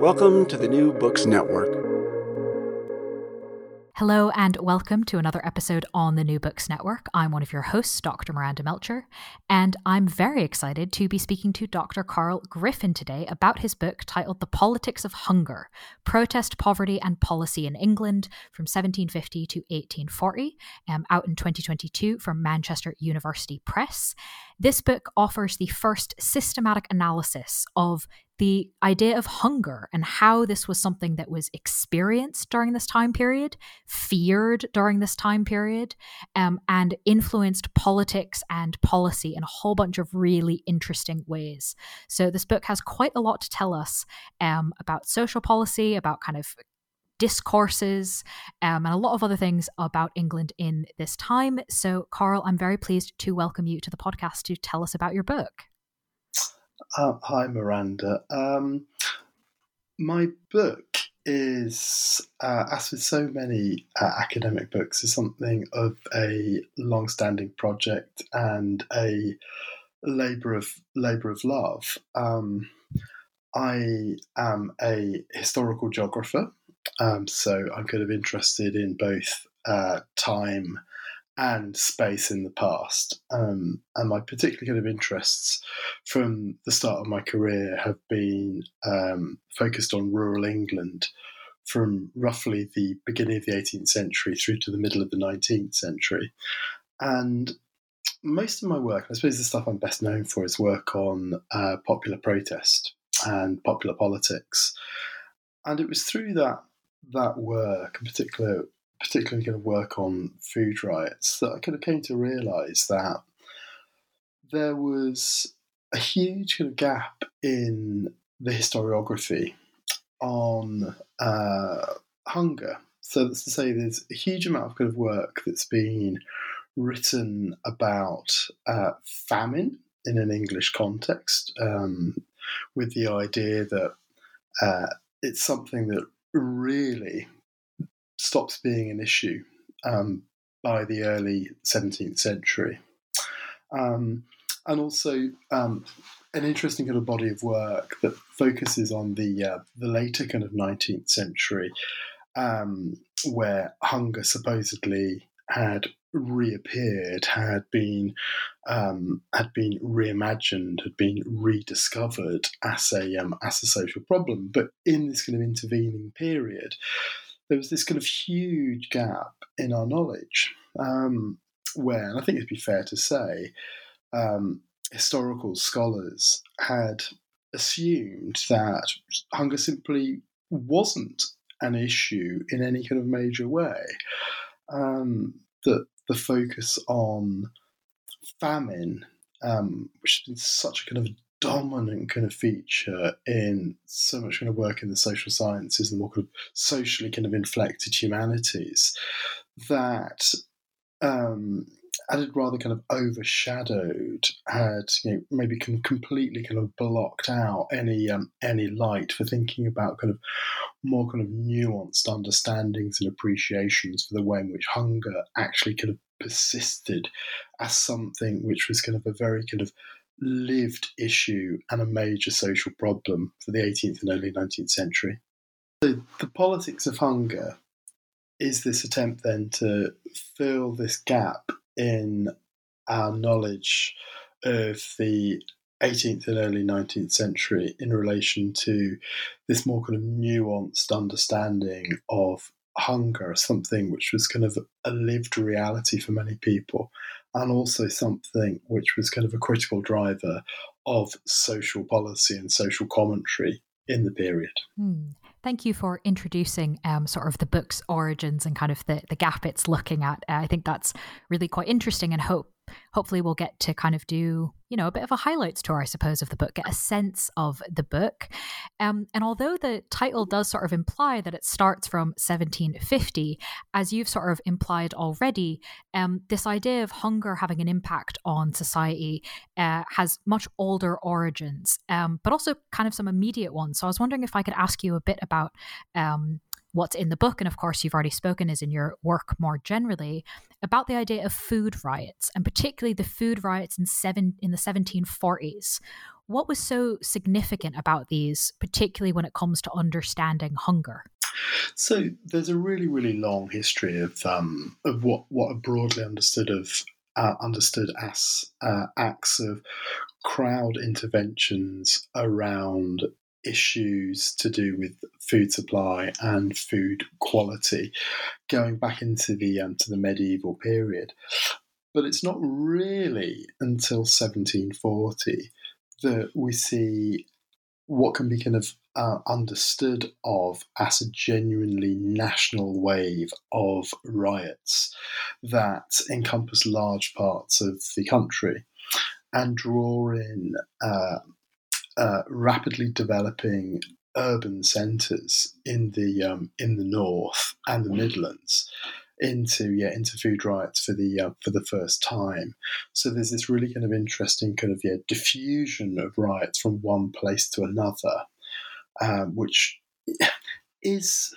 Welcome to the New Books Network. Hello, and welcome to another episode on the New Books Network. I'm one of your hosts, Dr. Miranda Melcher, and I'm very excited to be speaking to Dr. Carl Griffin today about his book titled The Politics of Hunger Protest, Poverty, and Policy in England from 1750 to 1840, um, out in 2022 from Manchester University Press. This book offers the first systematic analysis of the idea of hunger and how this was something that was experienced during this time period, feared during this time period, um, and influenced politics and policy in a whole bunch of really interesting ways. So, this book has quite a lot to tell us um, about social policy, about kind of discourses, um, and a lot of other things about England in this time. So, Carl, I'm very pleased to welcome you to the podcast to tell us about your book. Uh, hi, Miranda. Um, my book is, uh, as with so many uh, academic books, is something of a long-standing project and a labour of labour of love. Um, I am a historical geographer, um, so I'm kind of interested in both uh, time and space in the past. Um, and my particular kind of interests from the start of my career have been um, focused on rural England from roughly the beginning of the 18th century through to the middle of the 19th century. And most of my work, I suppose the stuff I'm best known for, is work on uh, popular protest and popular politics. And it was through that that work, in particular particularly going to work on food riots, that I kind of came to realise that there was a huge kind of gap in the historiography on uh, hunger. So that's to say, there's a huge amount of kind of work that's been written about uh, famine in an English context, um, with the idea that uh, it's something that really stops being an issue um, by the early 17th century. Um, and also um, an interesting kind of body of work that focuses on the uh, the later kind of 19th century, um, where hunger supposedly had reappeared, had been um, had been reimagined, had been rediscovered as a um, as a social problem. But in this kind of intervening period, there was this kind of huge gap in our knowledge, um, where, and I think it'd be fair to say, um, historical scholars had assumed that hunger simply wasn't an issue in any kind of major way. Um, that the focus on famine, um, which has been such a kind of dominant kind of feature in so much kind of work in the social sciences and more kind of socially kind of inflected humanities that um, had it rather kind of overshadowed, had you know maybe kind of completely kind of blocked out any um, any light for thinking about kind of more kind of nuanced understandings and appreciations for the way in which hunger actually kind of persisted as something which was kind of a very kind of lived issue and a major social problem for the 18th and early 19th century. So the politics of hunger is this attempt then to fill this gap in our knowledge of the 18th and early 19th century in relation to this more kind of nuanced understanding of hunger, something which was kind of a lived reality for many people, and also something which was kind of a critical driver of social policy and social commentary in the period. Hmm. Thank you for introducing um, sort of the book's origins and kind of the, the gap it's looking at. Uh, I think that's really quite interesting and hope hopefully we'll get to kind of do you know a bit of a highlights tour i suppose of the book get a sense of the book. Um, and although the title does sort of imply that it starts from 1750 as you've sort of implied already um, this idea of hunger having an impact on society uh, has much older origins um, but also kind of some immediate ones. So i was wondering if i could ask you a bit about um, what's in the book, and of course, you've already spoken is in your work more generally about the idea of food riots, and particularly the food riots in seven in the 1740s. What was so significant about these, particularly when it comes to understanding hunger? So there's a really, really long history of um, of what what are broadly understood of uh, understood as uh, acts of crowd interventions around issues to do with food supply and food quality going back into the um, to the medieval period but it's not really until 1740 that we see what can be kind of uh, understood of as a genuinely national wave of riots that encompass large parts of the country and draw in uh, uh, rapidly developing urban centres in the um, in the north and the Midlands into yeah into food riots for the uh, for the first time. So there's this really kind of interesting kind of yeah diffusion of riots from one place to another, um, which is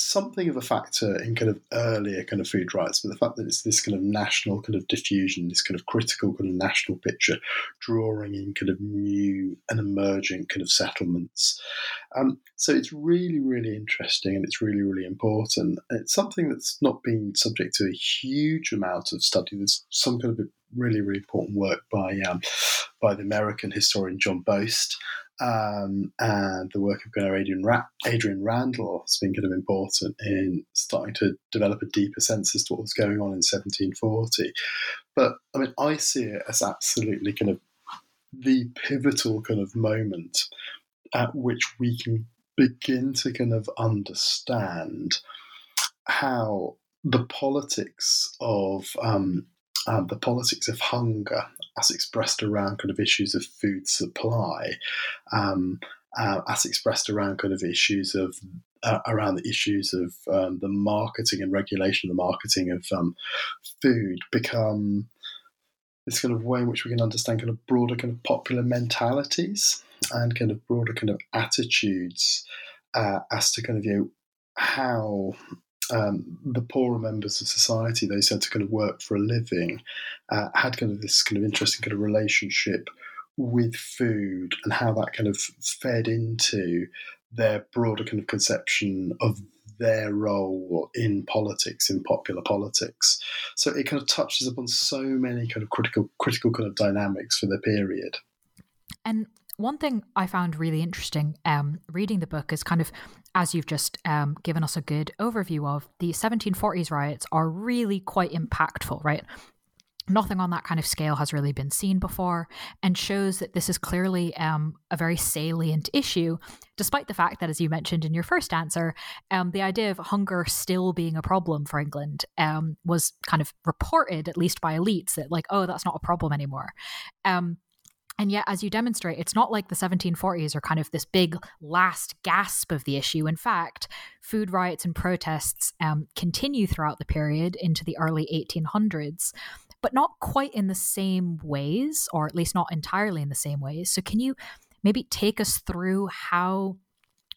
something of a factor in kind of earlier kind of food rights, but the fact that it's this kind of national kind of diffusion, this kind of critical kind of national picture, drawing in kind of new and emerging kind of settlements. Um, so it's really, really interesting and it's really, really important. It's something that's not been subject to a huge amount of study. There's some kind of really, really important work by um, by the American historian John Bohstedt um, and the work of of Adrian, Ra- Adrian Randall has been kind of important in starting to develop a deeper sense as to what was going on in 1740. But I mean, I see it as absolutely kind of the pivotal kind of moment at which we can begin to kind of understand how the politics of um, um, the politics of hunger as expressed around kind of issues of food supply, um, uh, as expressed around kind of issues of uh, around the issues of um, the marketing and regulation of the marketing of um, food become this kind of way in which we can understand kind of broader kind of popular mentalities and kind of broader kind of attitudes uh, as to kind of you know how um, the poorer members of society, who had to kind of work for a living, uh, had kind of this kind of interesting kind of relationship with food and how that kind of fed into their broader kind of conception of their role in politics, in popular politics. So it kind of touches upon so many kind of critical critical kind of dynamics for the period. And one thing I found really interesting um, reading the book is kind of, as you've just um, given us a good overview of, the 1740s riots are really quite impactful, right? Nothing on that kind of scale has really been seen before, and shows that this is clearly um, a very salient issue, despite the fact that, as you mentioned in your first answer, um, the idea of hunger still being a problem for England um, was kind of reported, at least by elites, that, like, oh, that's not a problem anymore. Um, And yet, as you demonstrate, it's not like the 1740s are kind of this big last gasp of the issue. In fact, food riots and protests um, continue throughout the period into the early 1800s, but not quite in the same ways, or at least not entirely in the same ways. So, can you maybe take us through how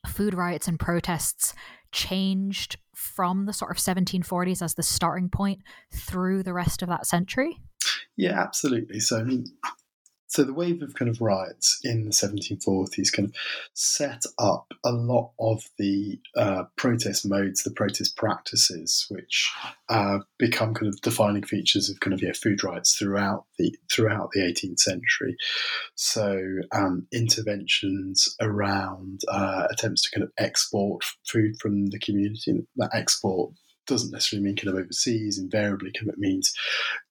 food riots and protests changed from the sort of 1740s as the starting point through the rest of that century? Yeah, absolutely. So, I mean, so the wave of kind of riots in the 1740s kind of set up a lot of the uh, protest modes, the protest practices, which uh, become kind of defining features of kind of yeah, food riots throughout the throughout the 18th century. So um, interventions around uh, attempts to kind of export food from the community, that export doesn't necessarily mean kind of overseas. Invariably, kind of it means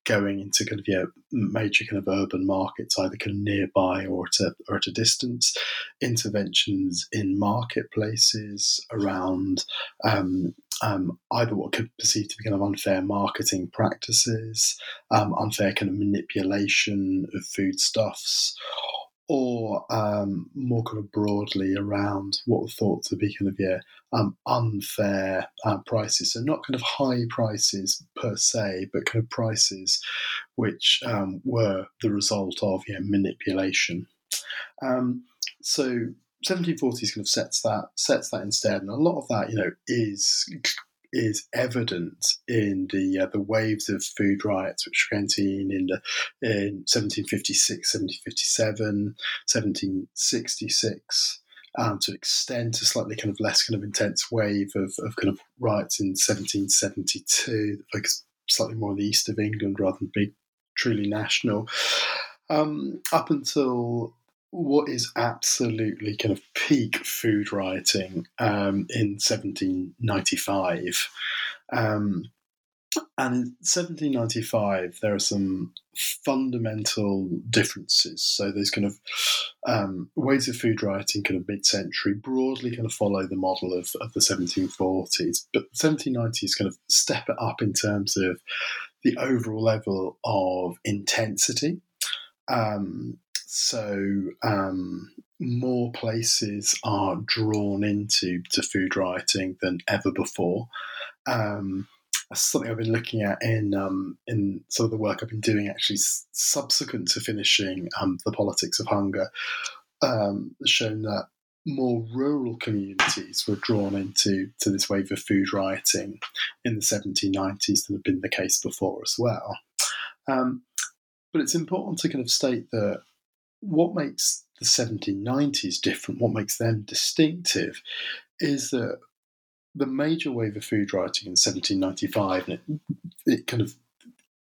going into kind of yeah major kind of urban markets, either kind of nearby or at a, or at a distance. Interventions in marketplaces around um, um, either what could be perceived to be kind of unfair marketing practices, um, unfair kind of manipulation of foodstuffs, or um, more kind of broadly around what were thought to be kind of yeah um, unfair uh, prices. So not kind of high prices per se, but kind of prices which um, were the result of yeah, manipulation. Um, so 1740s kind of sets that sets that instead, and a lot of that you know is is evident in the uh, the waves of food riots which were in the in 1756, 1757, 1766. Um, to extend to slightly kind of less kind of intense wave of, of kind of riots in 1772 that slightly more on the east of England rather than being truly national. Um, up until what is absolutely kind of peak food rioting um, in 1795. Um, and in 1795, there are some fundamental differences. So there's kind of um, ways of food rioting, kind of mid-century, broadly kind of follow the model of, of the 1740s, but 1790s kind of step it up in terms of the overall level of intensity. Um, so um, more places are drawn into to food rioting than ever before. Um, that's something I've been looking at in um, in some of the work I've been doing actually subsequent to finishing um, the politics of hunger, um, shown that more rural communities were drawn into to this wave of food rioting in the 1790s than had been the case before as well. Um, but it's important to kind of state that what makes the 1790s different, what makes them distinctive, is that the major wave of food writing in 1795, and it, it kind of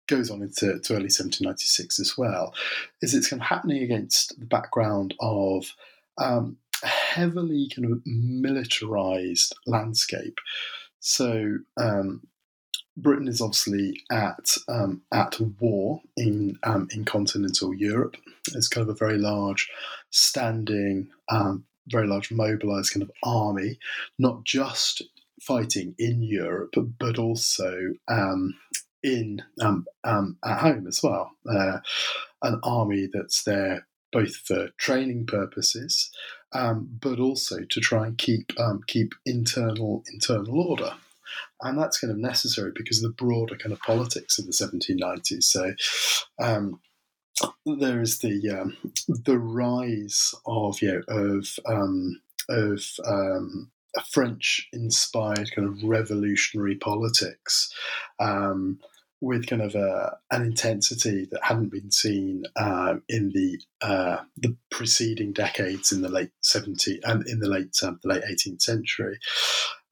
goes on into early 1796 as well, is it's kind of happening against the background of um, a heavily kind of militarized landscape. So um, Britain is obviously at um, at war in um, in continental Europe. It's kind of a very large, standing, um, very large mobilised kind of army, not just fighting in Europe, but also um, in um, um, at home as well. Uh, an army that's there both for training purposes, but also to try and keep keep internal internal order and that's kind of necessary because of the broader kind of politics of the 1790s. So um, there is the um, the rise of you know of um, of um, a French inspired kind of revolutionary politics. Um, with kind of a, an intensity that hadn't been seen uh, in the uh, the preceding decades in the late 70s and in the late um, the late 18th century,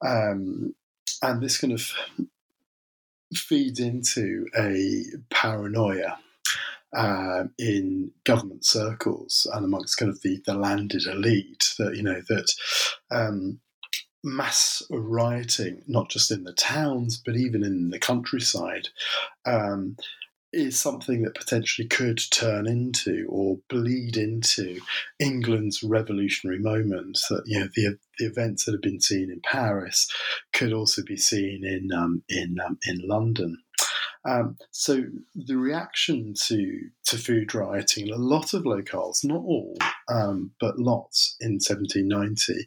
um, and this kind of feeds into a paranoia um, in government circles and amongst kind of the, the landed elite that you know that um, mass rioting, not just in the towns but even in the countryside, um, is something that potentially could turn into or bleed into England's revolutionary moment. That you know the the events that have been seen in Paris could also be seen in um, in um, in London. Um, so the reaction to to food rioting in a lot of locales, not all, um, but lots in 1790,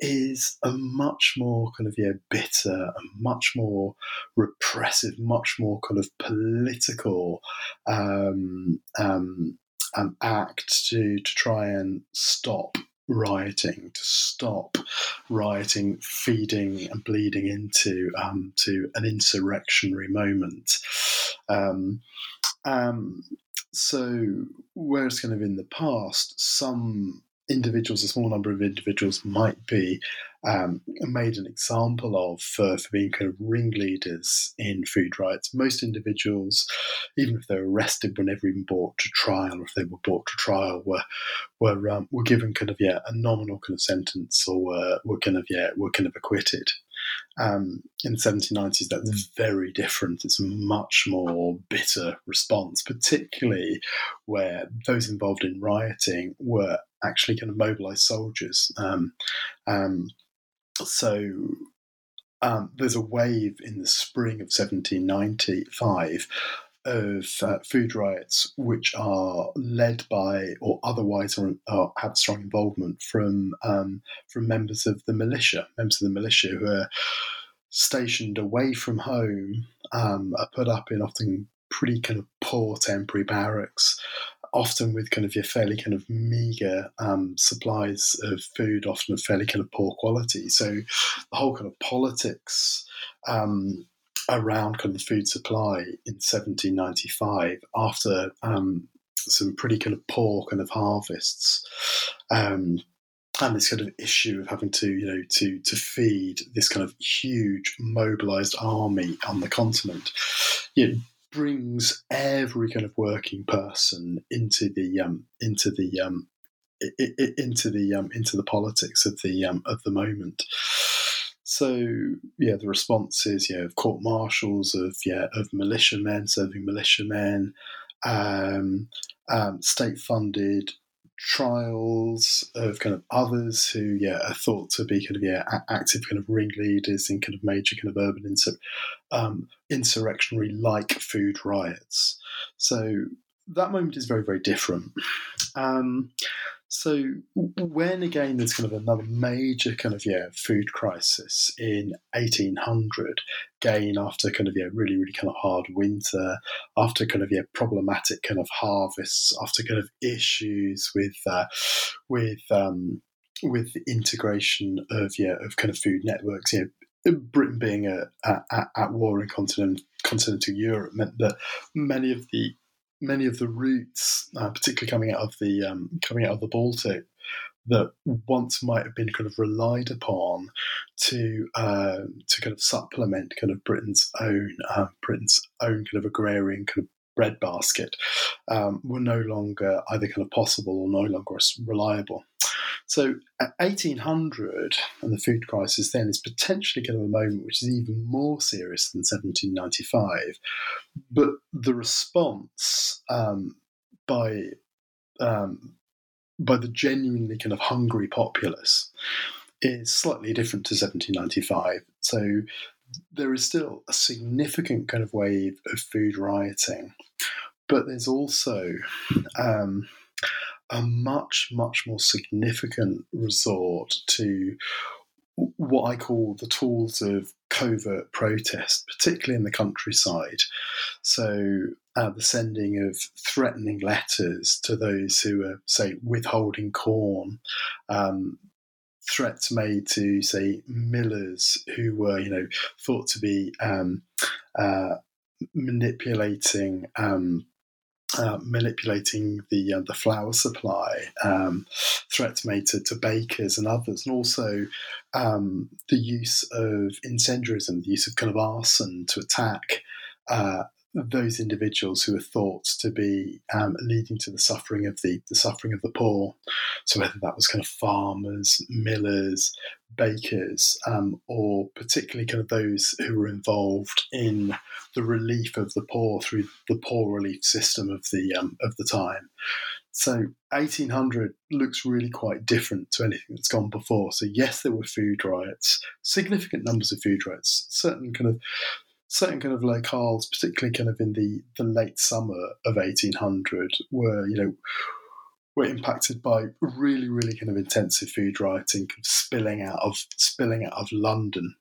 is a much more kind of yeah bitter, a much more repressive, much more kind of political um, um, um act to to try and stop rioting, to stop rioting, feeding and bleeding into um, to an insurrectionary moment. Um, um, so, whereas kind of in the past, some individuals, a small number of individuals, might be um, made an example of for, being kind of ringleaders in food rights. Most individuals, even if they're arrested, were never even brought to trial, or if they were brought to trial, were were um, were given kind of yeah a nominal kind of sentence, or were, were kind of yeah were kind of acquitted. Um, in the 1790s, that's very different. It's a much more bitter response, particularly where those involved in rioting were actually kind of mobilized soldiers. Um, um, so um, there's a wave in the spring of 1795 of uh, food riots which are led by or otherwise are, are have strong involvement from um, from members of the militia, members of the militia who are stationed away from home, um, are put up in often pretty kind of poor temporary barracks often with kind of your fairly kind of meager um, supplies of food, often of fairly kind of poor quality. So the whole kind of politics um, around kind of food supply in 1795 after um, some pretty kind of poor kind of harvests. Um, and this kind of issue of having to, you know, to to feed this kind of huge mobilized army on the continent, know, brings every kind of working person into the um, into the um, into the um, into the politics of the um, of the moment. So yeah, the response is yeah of court martials of yeah of militiamen serving militiamen, um, um, state funded trials of kind of others who yeah are thought to be kind of yeah active kind of ringleaders in kind of major kind of urban um, insurrectionary like food riots. So that moment is very very different. Um, so when again there's kind of another major kind of yeah food crisis in 1800, again after kind of yeah really really kind of hard winter, after kind of yeah problematic kind of harvests, after kind of issues with uh, with um, with integration of yeah of kind of food networks, you know, Britain being a, a, at war in continent, continental Europe meant that many of the many of the routes, uh, particularly coming out of the um, coming out of the Baltic, that once might have been kind of relied upon to uh, to kind of supplement kind of Britain's own uh, Britain's own kind of agrarian kind of breadbasket um, were no longer either kind of possible or no longer reliable. So at 1800, and the food crisis then is potentially kind of a moment which is even more serious than 1795. But the response um, by um, by the genuinely kind of hungry populace is slightly different to 1795. So there is still a significant kind of wave of food rioting, but there's also um, a much, much more significant resort to what I call the tools of covert protest, particularly in the countryside. So, uh, the sending of threatening letters to those who are, say, withholding corn, um, threats made to, say, millers who were, you know, thought to be um, uh, manipulating um, uh, manipulating the uh, the flour supply, um, threats made to, to, bakers and others, and also um, the use of incendiarism, the use of kind of arson to attack uh, those individuals who are thought to be um, leading to the suffering of the, the suffering of the poor. So whether that was kind of farmers, millers, bakers, um, or particularly kind of those who were involved in the relief of the poor through the poor relief system of the um, of the time. So 1800 looks really quite different to anything that's gone before. So yes, there were food riots, significant numbers of food riots, certain kind of certain kind of locales, particularly kind of in the, the late summer of 1800, were, you know, were impacted by really, really kind of intensive food rioting spilling out of spilling out of London.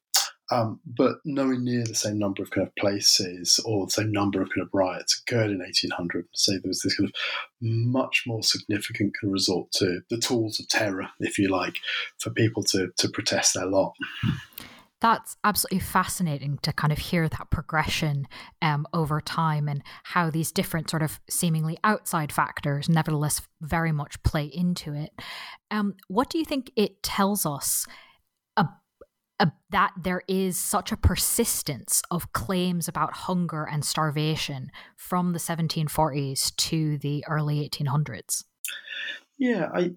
Um, but nowhere near the same number of kind of places or the same number of kind of riots occurred in 1800. So there was this kind of much more significant kind of resort to the tools of terror, if you like, for people to, to protest their lot that's absolutely fascinating to kind of hear that progression um, over time and how these different sort of seemingly outside factors nevertheless very much play into it. Um, what do you think it tells us that there is such a persistence of claims about hunger and starvation from the 1740s to the early 1800s? Yeah, I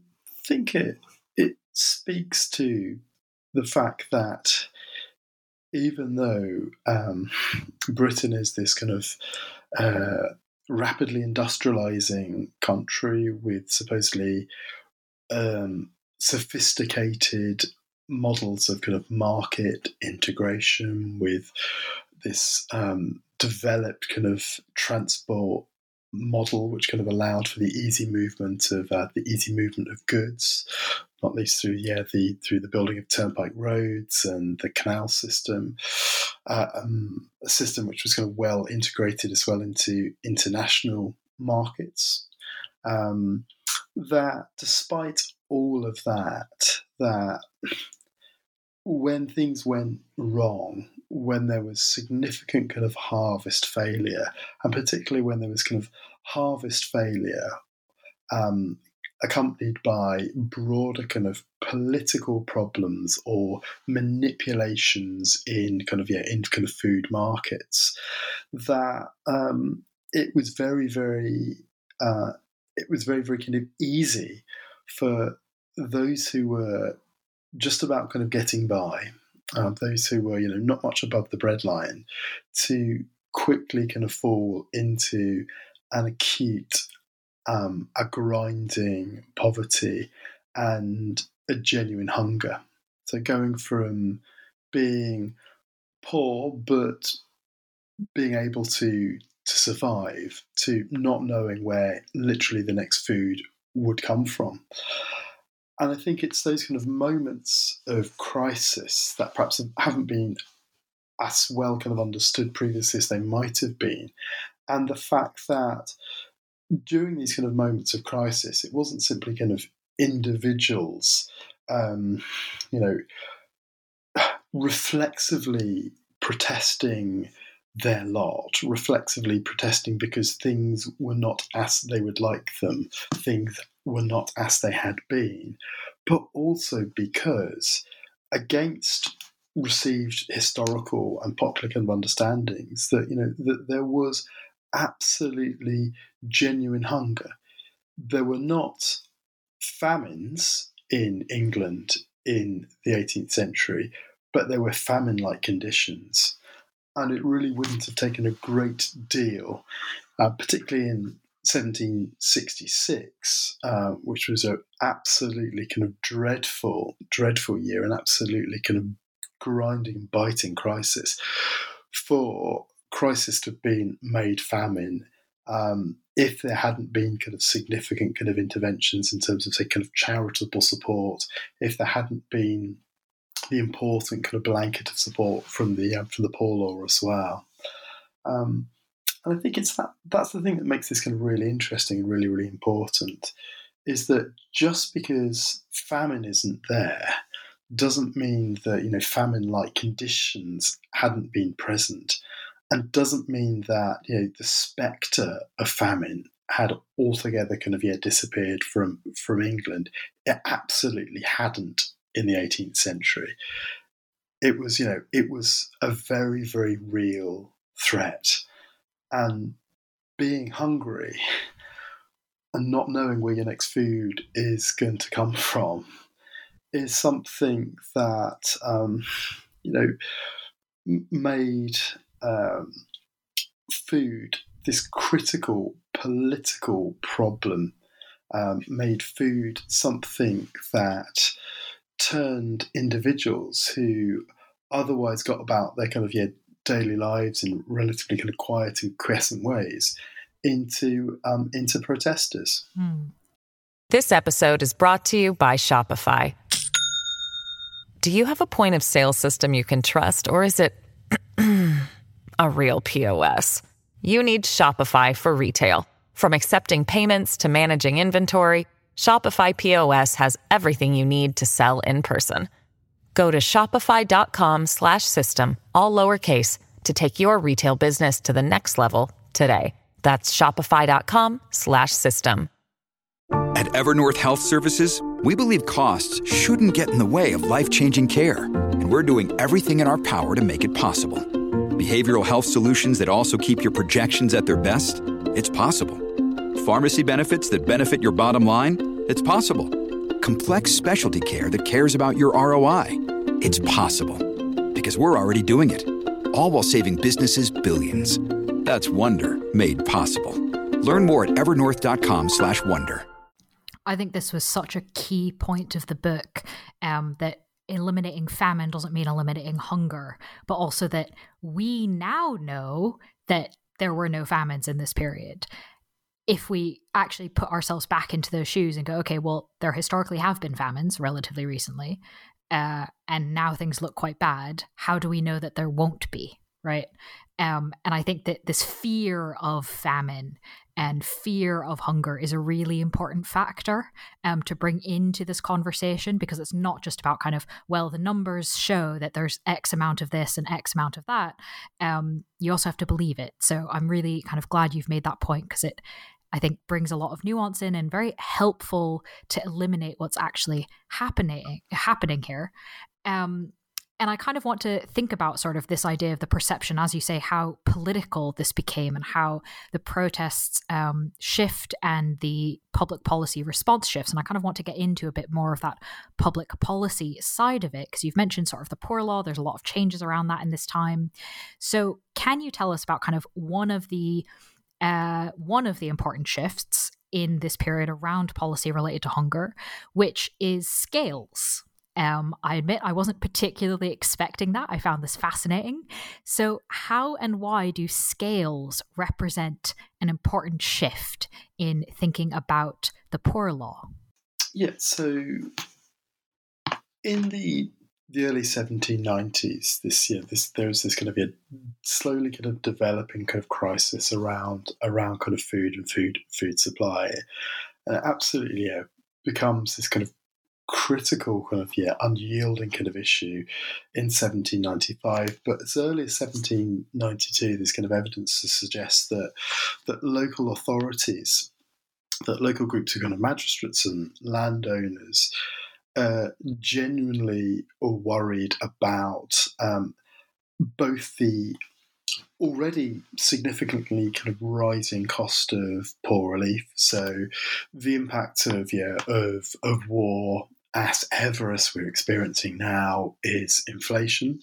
think it it speaks to the fact that even though um, Britain is this kind of uh, rapidly industrializing country with supposedly um, sophisticated models of kind of market integration with this um, developed kind of transport model which kind of allowed for the easy movement of uh, the easy movement of goods not least through yeah the through the building of turnpike roads and the canal system, uh, um, a system which was kind of well integrated as well into international markets. Um, that despite all of that, that when things went wrong, when there was significant kind of harvest failure, and particularly when there was kind of harvest failure um, accompanied by broader kind of political problems or manipulations in kind of yeah in kind of food markets that um, it was very very uh, it was very very kind of easy for those who were just about kind of getting by uh, those who were you know not much above the breadline to quickly kind of fall into an acute um, a grinding poverty and a genuine hunger. So going from being poor but being able to to survive to not knowing where literally the next food would come from. And I think it's those kind of moments of crisis that perhaps haven't been as well kind of understood previously as they might have been. And the fact that during these kind of moments of crisis, it wasn't simply kind of individuals, um, you know, reflexively protesting their lot, reflexively protesting because things were not as they would like them, things were not as they had been, but also because against received historical and popular understandings that you know that there was absolutely genuine hunger. There were not famines in England in the 18th century, but there were famine like conditions. And it really wouldn't have taken a great deal, uh, particularly in 1766, uh, which was an absolutely kind of dreadful, dreadful year, an absolutely kind of grinding, biting crisis, for crisis to have been made famine um, if there hadn't been kind of significant kind of interventions in terms of say kind of charitable support, if there hadn't been the important kind of blanket of support from the um, from the poor law as well. Um, and I think it's that that's the thing that makes this kind of really interesting and really really important is that just because famine isn't there doesn't mean that you know famine like conditions hadn't been present and doesn't mean that you know the spectre of famine had altogether kind of yeah disappeared from from England. It absolutely hadn't in the 18th century. It was you know it was a very very real threat, and being hungry and not knowing where your next food is going to come from is something that um, you know made um, food this critical political problem um, made food something that turned individuals who otherwise got about their kind of yeah, daily lives in relatively kind of quiet and quiescent ways into um, into protesters. Hmm. This episode is brought to you by Shopify. Do you have a point of sale system you can trust, or is it a real POS? You need Shopify for retail. From accepting payments to managing inventory, Shopify POS has everything you need to sell in person. Go to shopify.com slash system, all lowercase to take your retail business to the next level today. That's shopify.com slash system. At Evernorth Health Services, we believe costs shouldn't get in the way of life-changing care, and we're doing everything in our power to make it possible. Behavioral health solutions that also keep your projections at their best? It's possible. Pharmacy benefits that benefit your bottom line? It's possible. Complex specialty care that cares about your ROI? It's possible. Because we're already doing it. All while saving businesses billions. That's Wonder made possible. Learn more at evernorth.com/wonder. I think this was such a key point of the book um, that eliminating famine doesn't mean eliminating hunger, but also that we now know that there were no famines in this period. If we actually put ourselves back into those shoes and go, okay, well, there historically have been famines relatively recently, uh, and now things look quite bad. How do we know that there won't be? Right. Um, and I think that this fear of famine and fear of hunger is a really important factor um, to bring into this conversation because it's not just about kind of, well, the numbers show that there's X amount of this and X amount of that. Um, you also have to believe it. So I'm really kind of glad you've made that point because it, I think, brings a lot of nuance in and very helpful to eliminate what's actually happening happening here. Um, and I kind of want to think about sort of this idea of the perception, as you say, how political this became and how the protests um, shift and the public policy response shifts. And I kind of want to get into a bit more of that public policy side of it, because you've mentioned sort of the poor law. There's a lot of changes around that in this time. So, can you tell us about kind of one of the uh, one of the important shifts in this period around policy related to hunger, which is scales? Um, I admit I wasn't particularly expecting that. I found this fascinating. So, how and why do scales represent an important shift in thinking about the poor law? Yeah, so in the the early 1790s, this year, this there was this kind of a slowly kind of developing kind of crisis around around kind of food and food food supply. And it absolutely yeah, becomes this kind of critical kind of yeah unyielding kind of issue in 1795 but as early as 1792 there's kind of evidence to suggest that that local authorities that local groups of kind of magistrates and landowners uh, genuinely worried about um, both the already significantly kind of rising cost of poor relief. So the impact of yeah of of war as ever as we're experiencing now is inflation.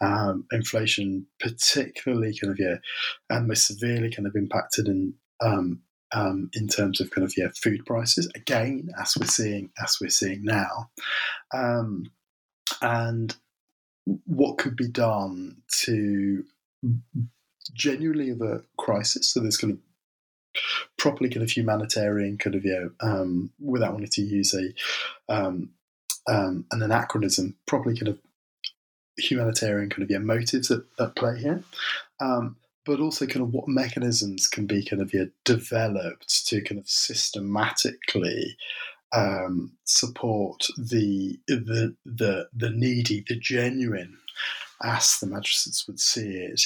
Um, inflation, particularly kind of yeah, and most severely kind of impacted in um, um, in terms of kind of yeah food prices. Again, as we're seeing as we're seeing now, um, and what could be done to genuinely of a crisis. So there's kind of properly kind of humanitarian kind of yeah um, without wanting to use a um, um, an anachronism properly kind of humanitarian kind of yeah motives at, at play here um, but also kind of what mechanisms can be kind of yeah developed to kind of systematically um, support the the the the needy the genuine as the magistrates would see it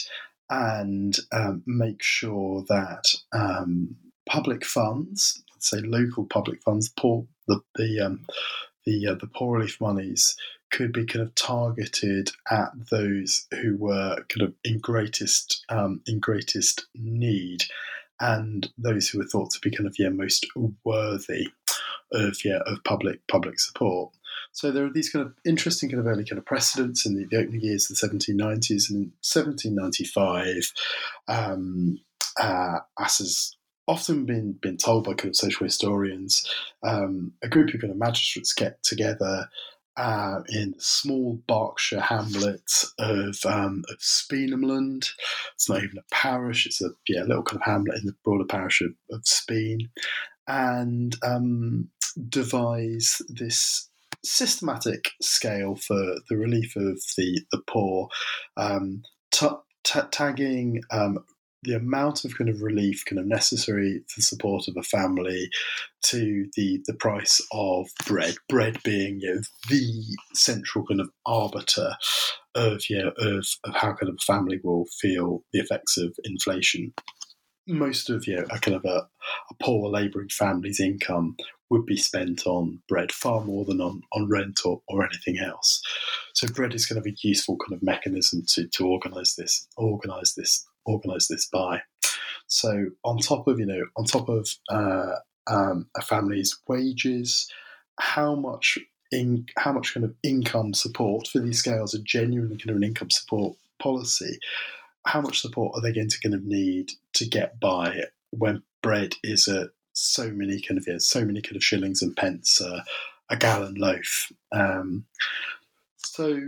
and um, make sure that um, public funds, let's say local public funds, poor, the the um, the uh, the poor relief monies could be kind of targeted at those who were kind of in greatest um, in greatest need, and those who were thought to be kind of yeah most worthy of yeah of public public support. So there are these kind of interesting kind of early kind of precedents in the, the opening years of the 1790s and in 1795, um, uh, often been been told by kind of social historians, um, a group of kind of magistrates get together uh, in the small Berkshire hamlet of, um, of Speenhamland. It's not even a parish; it's a yeah, little kind of hamlet in the broader parish of, of Speen, and um, devise this systematic scale for the relief of the the poor, um, t- t- tagging um, the amount of kind of relief kind of necessary for the support of a family to the the price of bread bread being you know, the central kind of arbiter of you know, of, of how kind of a family will feel the effects of inflation most of you know, a kind of a, a poor labouring family's income would be spent on bread far more than on, on rent or, or anything else. So bread is kind of a useful kind of mechanism to, to organise this, organise this, organise this by. So on top of you know, on top of uh, um, a family's wages, how much in how much kind of income support for these scales are genuinely kind of an income support policy how much support are they going to kind of need to get by when bread is at so many kind of yeah, so many kind of shillings and pence a gallon loaf. Um, so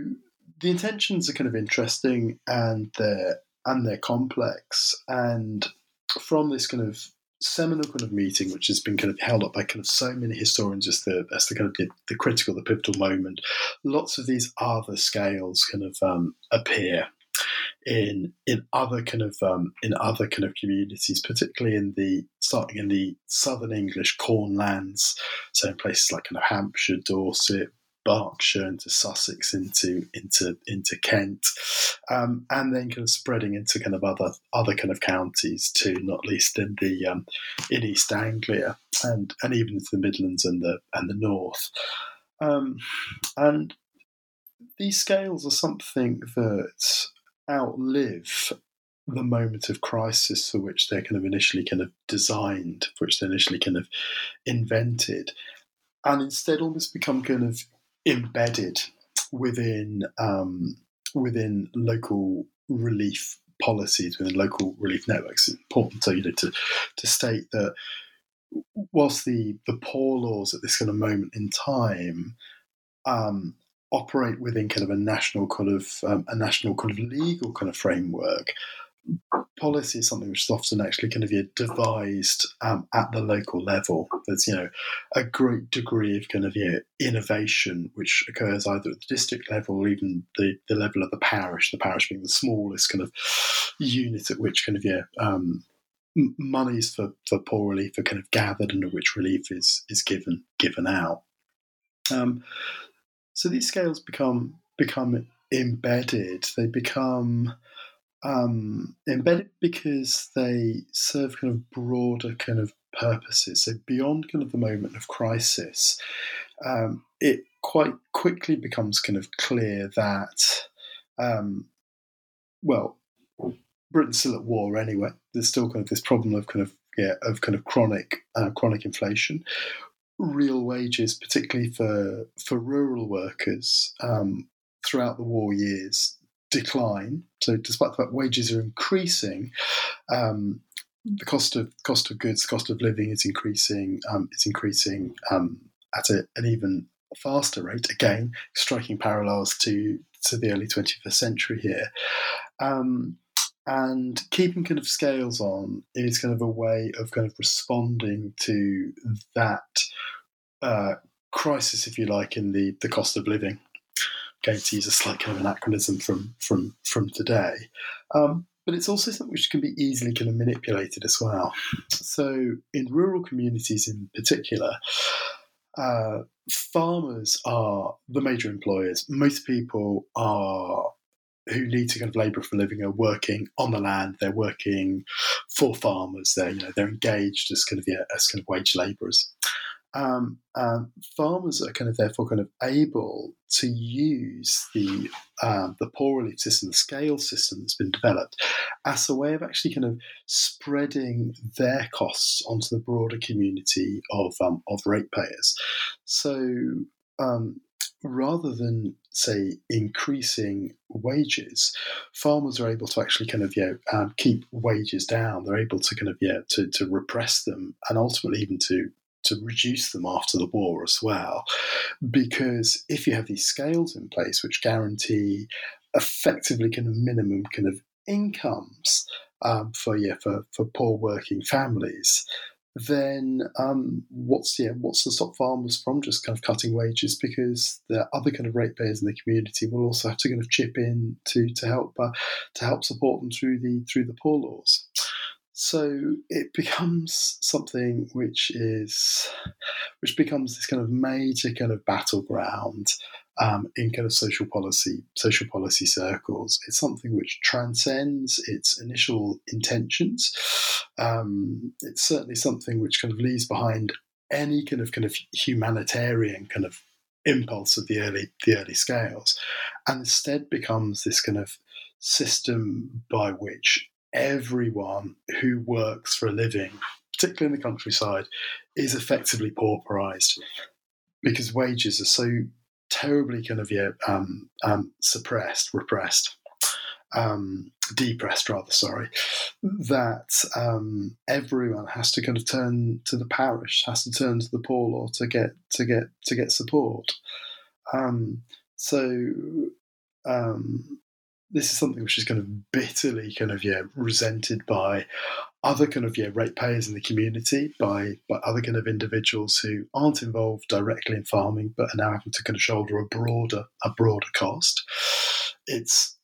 the intentions are kind of interesting and they're and they're complex. And from this kind of seminal kind of meeting, which has been kind of held up by kind of so many historians as the as the kind of the, the critical, the pivotal moment, lots of these other scales kind of um, appear in in other kind of um, in other kind of communities, particularly in the starting in the southern English corn lands, so in places like kind of Hampshire, Dorset, Berkshire into Sussex into into into Kent, um, and then kind of spreading into kind of other other kind of counties too, not least in the um, in East Anglia and and even into the Midlands and the and the North, um, and these scales are something that outlive the moment of crisis for which they're kind of initially kind of designed, for which they're initially kind of invented, and instead almost become kind of embedded within um, within local relief policies, within local relief networks. It's important, so you know, to to state that whilst the the poor laws at this kind of moment in time um, operate within kind of a national kind of um, a national kind of legal kind of framework. Policy is something which is often actually kind of devised um, at the local level. There's you know a great degree of kind of innovation which occurs either at the district level or even the, the level of the parish. The parish being the smallest kind of unit at which kind of yeah um, monies for, for poor relief are kind of gathered and at which relief is is given given out. Um, so these scales become become embedded. They become um, embedded because they serve kind of broader kind of purposes. So beyond kind of the moment of crisis, um, it quite quickly becomes kind of clear that, um, well, Britain's still at war anyway. There's still kind of this problem of kind of yeah of kind of chronic uh, chronic inflation real wages, particularly for for rural workers, um, throughout the war years decline. So, despite the fact wages are increasing, um, the cost of cost of goods, cost of living is increasing. Um, is increasing um, at a, an even faster rate. Again, striking parallels to to the early 21st century here. Um, and keeping kind of scales on is kind of a way of kind of responding to that uh, crisis, if you like, in the, the cost of living. To use a slight kind of anachronism from from from today, um, but it's also something which can be easily kind of manipulated as well. So, in rural communities, in particular, uh, farmers are the major employers. Most people are who need to kind of labour for a living are working on the land. They're working for farmers. They're you know they're engaged as kind of yeah, as kind of wage labourers. Um, um, farmers are kind of therefore kind of able to use the um, the poor relief system, the scale system that's been developed, as a way of actually kind of spreading their costs onto the broader community of um, of ratepayers. So rather than say increasing wages, farmers are able to actually kind of yeah um, keep wages down. They're able to kind of yeah to, to repress them and ultimately even to to reduce them after the war as well, because if you have these scales in place which guarantee effectively kind of minimum kind of incomes um, for yeah for, for poor working families, then um, what's yeah what's to stop farmers from just kind of cutting wages because the other kind of ratepayers in the community will also have to kind of chip in to to help uh, to help support them through the through the poor laws. So it becomes something which is which becomes this kind of major kind of battleground um, in kind of social policy social policy circles. It's something which transcends its initial intentions. Um, it's certainly something which kind of leaves behind any kind of kind of humanitarian kind of impulse of the early the early scales, and instead becomes this kind of system by which everyone who works for a living, particularly in the countryside, is effectively pauperized because wages are so terribly kind of yeah um, um, suppressed, repressed, um, depressed rather. Sorry, that um, everyone has to kind of turn to the parish, has to turn to the poor law to get to get to get support. Um, so um, this is something which is kind of bitterly kind of yeah resented by other kind of yeah ratepayers in the community by by other kind of individuals who aren't involved directly in farming but are now having to kind of shoulder a broader a broader cost. It's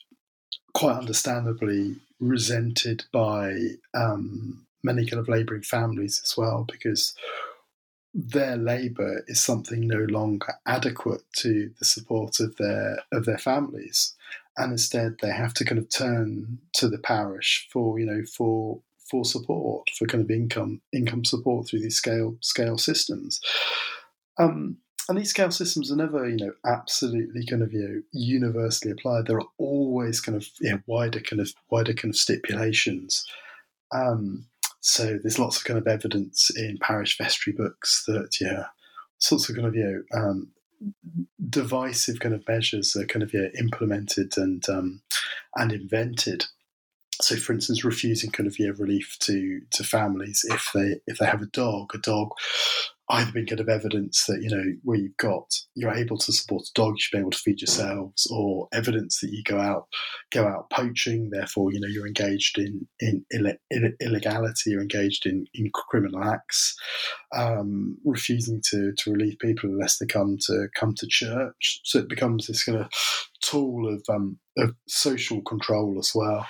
quite understandably resented by um, many kind of labouring families as well because their labour is something no longer adequate to the support of their of their families and instead they have to kind of turn to the parish for you know for for support for kind of income income support through these scale scale systems. Um, and these scale systems are never, you know, absolutely kind of you know universally applied. There are always kind of you know, wider kind of wider kind of stipulations. Um, so there's lots of kind of evidence in parish vestry books that yeah, sorts of kind of you know um, divisive kind of measures are kind of yeah, implemented and um, and invented. So, for instance, refusing kind of yeah, relief to to families if they if they have a dog, a dog either been kind of evidence that you know where you've got you're able to support a dog, you should be able to feed yourselves, or evidence that you go out go out poaching, therefore you know you're engaged in in Ill- illegality, you're engaged in, in criminal acts, um, refusing to to relieve people unless they come to come to church. So it becomes this kind of tool of um, of social control as well.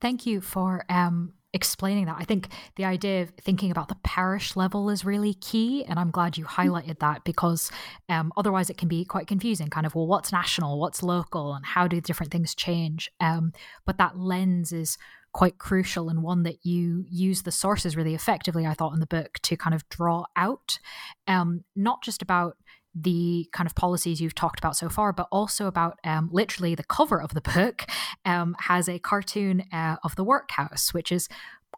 Thank you for um, explaining that. I think the idea of thinking about the parish level is really key. And I'm glad you highlighted that because um, otherwise it can be quite confusing kind of, well, what's national, what's local, and how do different things change? Um, but that lens is quite crucial and one that you use the sources really effectively, I thought, in the book to kind of draw out, um, not just about the kind of policies you've talked about so far, but also about um, literally the cover of the book um, has a cartoon uh, of the workhouse, which is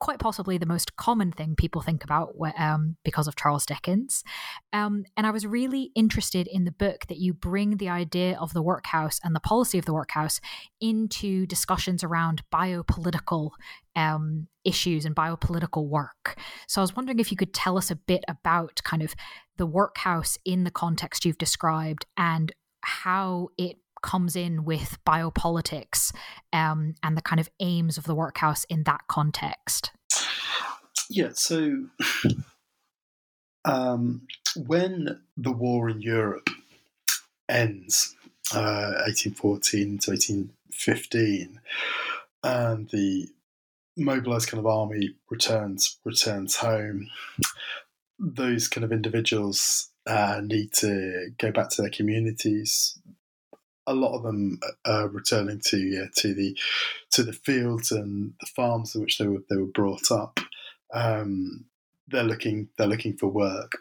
quite possibly the most common thing people think about um, because of Charles Dickens. Um, and I was really interested in the book that you bring the idea of the workhouse and the policy of the workhouse into discussions around biopolitical um, issues and biopolitical work. So I was wondering if you could tell us a bit about kind of the workhouse in the context you've described and how it comes in with biopolitics um, and the kind of aims of the workhouse in that context? Yeah, so um, when the war in Europe ends, uh, 1814 to 1815, and the mobilized kind of army returns returns home, those kind of individuals uh, need to go back to their communities a lot of them are returning to yeah, to the to the fields and the farms in which they were they were brought up. Um, they're looking they're looking for work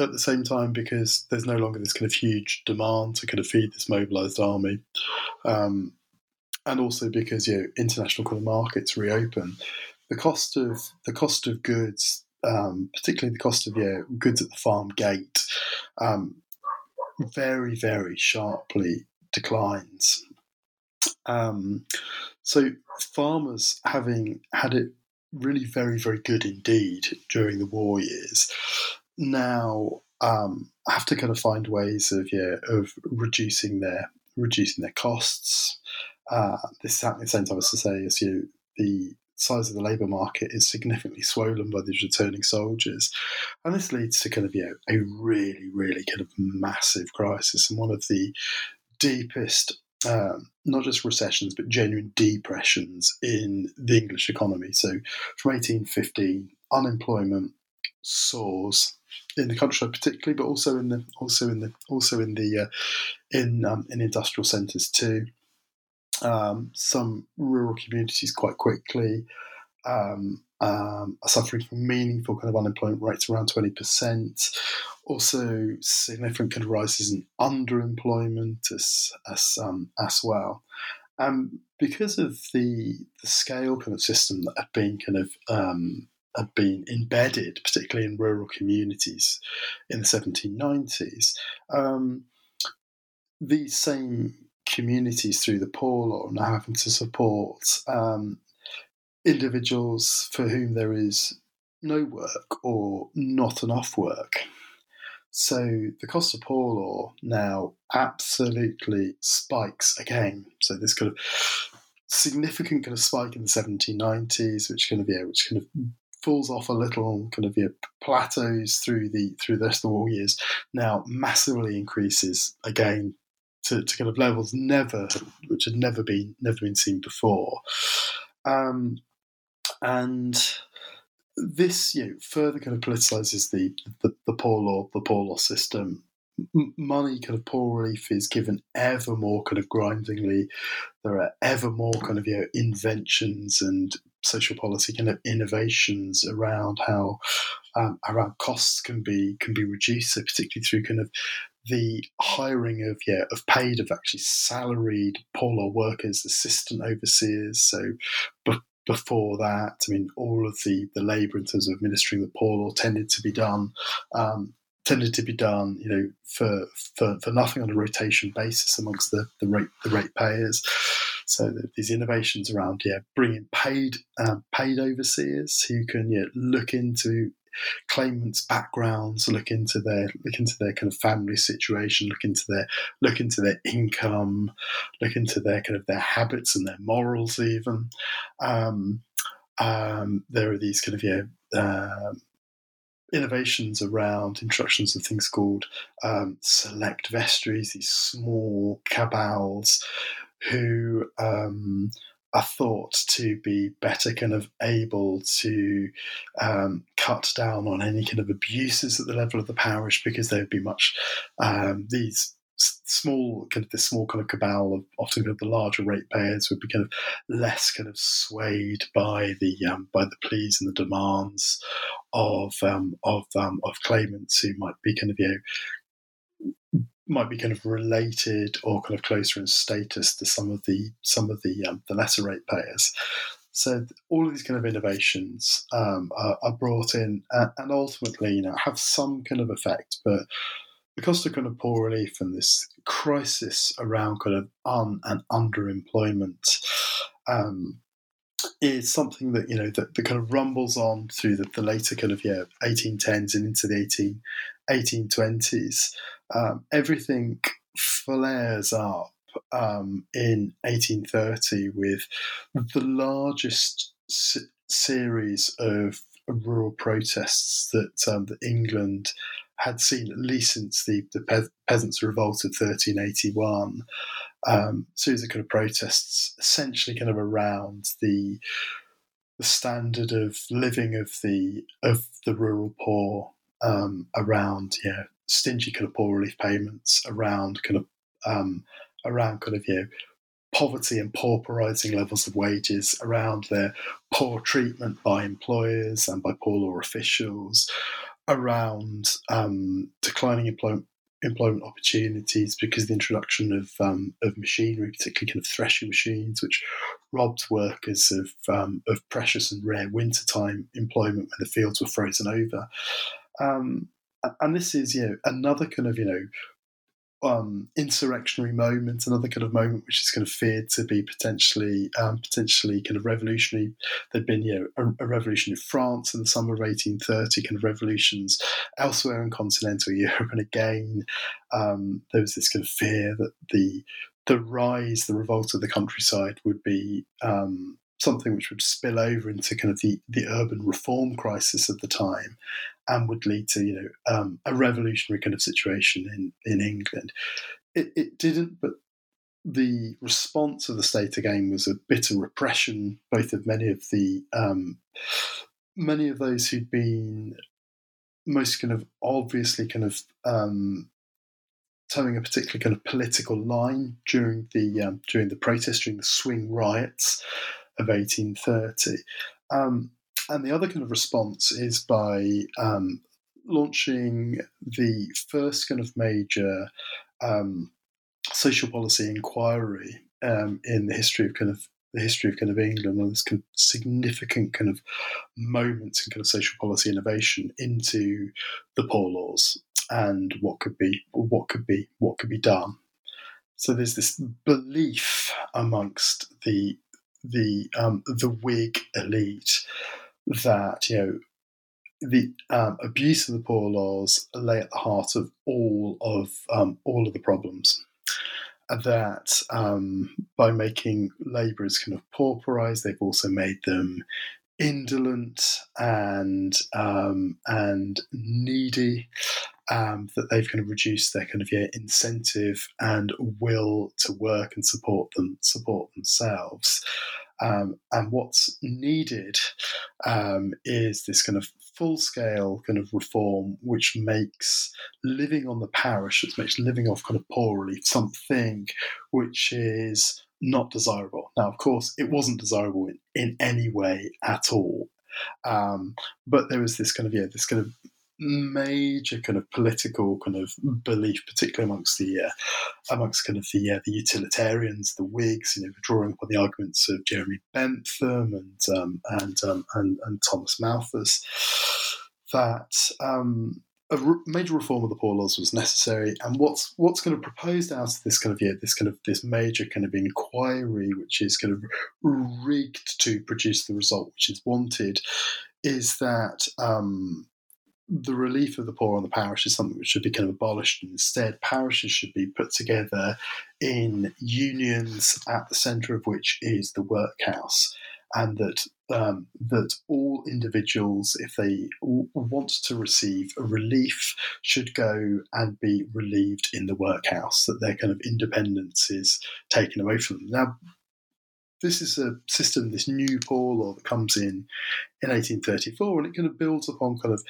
at the same time because there's no longer this kind of huge demand to kind of feed this mobilized army, um, and also because you know, international kind of markets reopen, the cost of the cost of goods, um, particularly the cost of yeah, goods at the farm gate, um, very, very sharply declines. Um, so farmers having had it really very very good indeed during the war years. Now um, have to kind of find ways of yeah of reducing their reducing their costs. Uh, this is happening at the same time as to say as you the size of the labour market is significantly swollen by these returning soldiers, and this leads to kind of yeah a really really kind of massive crisis and one of the deepest um, not just recessions but genuine depressions in the English economy. So from 1815, unemployment soars in the countryside particularly, but also in the also in the also in the uh, in um, in industrial centres too. Um, some rural communities quite quickly um, um, are suffering from meaningful kind of unemployment rates around twenty percent. Also, significant kind of rises in underemployment as as um, as well. Um, because of the the scale kind of system that had been kind of um, had been embedded, particularly in rural communities in the 1790s, um, these same communities through the Poor Law are having to support um, individuals for whom there is no work or not enough work. So the cost of poor law now absolutely spikes again. So this kind of significant kind of spike in the 1790s, which kind of yeah, which kind of falls off a little and kind of know, plateaus through the through the rest of the war years. Now massively increases again to, to kind of levels never which had never been never been seen before. Um, and this you know, further kind of politicizes the, the, the poor law the poor law system money kind of poor relief is given ever more kind of grindingly. There are ever more kind of you know, inventions and social policy kind of innovations around how um, around costs can be can be reduced. So particularly through kind of the hiring of yeah of paid of actually salaried poor law workers, assistant overseers. So. But before that, I mean, all of the, the labour in terms of administering the poor tended to be done um, tended to be done, you know, for, for, for nothing on a rotation basis amongst the, the rate the rate payers. So these innovations around yeah bringing paid um, paid overseers who can yeah look into claimants' backgrounds, look into their look into their kind of family situation, look into their look into their income, look into their kind of their habits and their morals even. Um, um, there are these kind of yeah. Uh, innovations around introductions of things called um, select vestries, these small cabals who um, are thought to be better kind of able to um, cut down on any kind of abuses at the level of the parish because there would be much um, these small kind of this small kind of cabal of often kind of the larger ratepayers would be kind of less kind of swayed by the um, by the pleas and the demands of um, of um, of claimants who might be kind of you know might be kind of related or kind of closer in status to some of the some of the um, the lesser ratepayers. So all of these kind of innovations um, are, are, brought in and, and ultimately, you know, have some kind of effect, but the because of kind of poor relief and this crisis around kind of un and underemployment um, is something that you know that, that kind of rumbles on through the, the later kind of yeah 1810s and into the 18 1820s. Um, everything flares up um, in 1830 with the largest series of rural protests that um, that England had seen at least since the, the Pe- Peasants' Revolt of 1381. Um, series of kind of protests, essentially kind of around the the standard of living of the of the rural poor, um, around yeah stingy kind of poor relief payments, around kind of um, around kind of you know, poverty and pauperizing levels of wages, around their poor treatment by employers and by poor law officials, around um, declining employment employment opportunities because the introduction of um, of machinery, particularly kind of threshing machines, which robbed workers of um, of precious and rare wintertime employment when the fields were frozen over. Um, and this is you know another kind of you know um, insurrectionary moment, another kind of moment which is kind of feared to be potentially um, potentially kind of revolutionary. There'd been you know a, a, revolution in France in the summer of 1830, kind of revolutions elsewhere in continental Europe, and again um, there was this kind of fear that the the rise, the revolt of the countryside would be um, something which would spill over into kind of the, the urban reform crisis of the time and would lead to you know um, a revolutionary kind of situation in, in England. It, it didn't, but the response of the state again was a bitter repression, both of many of the um, many of those who'd been most kind of obviously kind of um, toeing a particular kind of political line during the um, during the protest, during the swing riots of 1830. Um, and the other kind of response is by um, launching the first kind of major um, social policy inquiry um, in the history of kind of the history of kind of England and this kind of significant kind of moments in kind of social policy innovation into the poor laws and what could be what could be what could be done. So there's this belief amongst the the um, the Whig elite that you know the um, abuse of the poor laws lay at the heart of all of um, all of the problems. That um, by making labourers kind of pauperised, they've also made them indolent and um, and needy. Um, that they've kind of reduced their kind of yeah, incentive and will to work and support them support themselves. Um, and what's needed um, is this kind of full scale kind of reform which makes living on the parish, which makes living off kind of poor relief something which is not desirable. Now, of course, it wasn't desirable in, in any way at all. Um, but there was this kind of, yeah, this kind of major kind of political kind of belief, particularly amongst the uh, amongst kind of the uh, the utilitarians, the Whigs, you know, drawing upon the arguments of Jeremy Bentham and um, and, um, and, and Thomas Malthus, that um, a major reform of the poor laws was necessary. And what's what's kind of proposed out of this kind of yeah, this kind of this major kind of inquiry, which is kind of rigged to produce the result which is wanted, is that um, the relief of the poor on the parish is something which should be kind of abolished. Instead, parishes should be put together in unions at the centre of which is the workhouse, and that um, that all individuals, if they want to receive relief, should go and be relieved in the workhouse. That their kind of independence is taken away from them. Now, this is a system, this new poor law that comes in in 1834, and it kind of builds upon kind of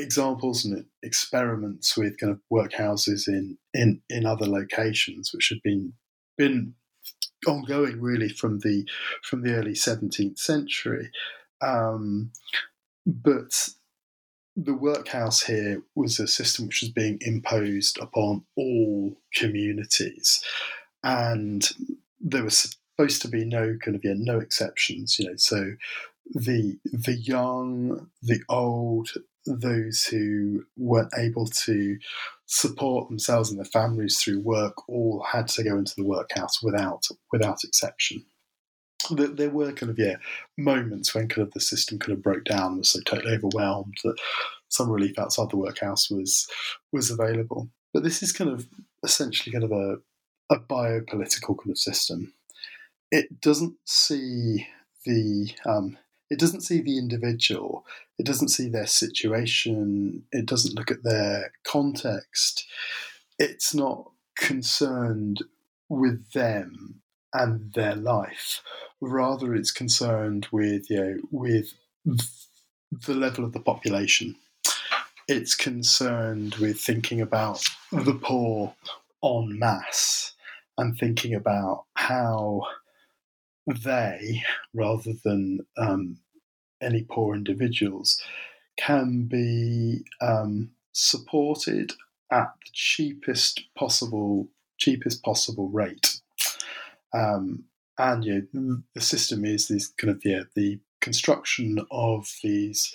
examples and experiments with kind of workhouses in, in, in other locations, which had been been ongoing really from the from the early 17th century. Um, but the workhouse here was a system which was being imposed upon all communities, and there was supposed to be no kind of yeah no exceptions. You know, so the the young, the old, those who weren't able to support themselves and their families through work all had to go into the workhouse without without exception. There were kind of yeah moments when kind of the system kind of broke down, was so totally overwhelmed that some relief outside the workhouse was was available. But this is kind of essentially kind of a a biopolitical kind of system. It doesn't see the um, it doesn't see the individual, it doesn't see their situation, it doesn't look at their context. It's not concerned with them and their life. Rather, it's concerned with you know with the level of the population. It's concerned with thinking about the poor en masse and thinking about how they, rather than um, any poor individuals, can be um, supported at the cheapest possible cheapest possible rate. Um, and yeah, the system is this kind of yeah, the construction of these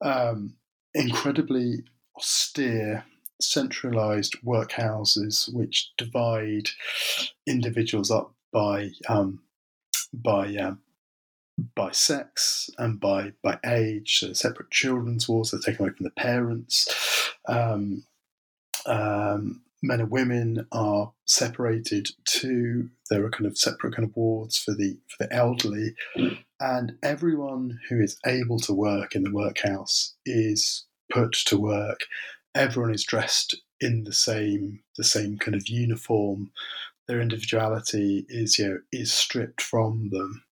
um, incredibly austere centralized workhouses which divide individuals up by um, by um, by sex and by by age. So separate children's wards are taken away from the parents. Um, um, men and women are separated too. There are kind of separate kind of wards for the for the elderly, and everyone who is able to work in the workhouse is put to work. Everyone is dressed in the same the same kind of uniform. Their individuality is you know is stripped from them.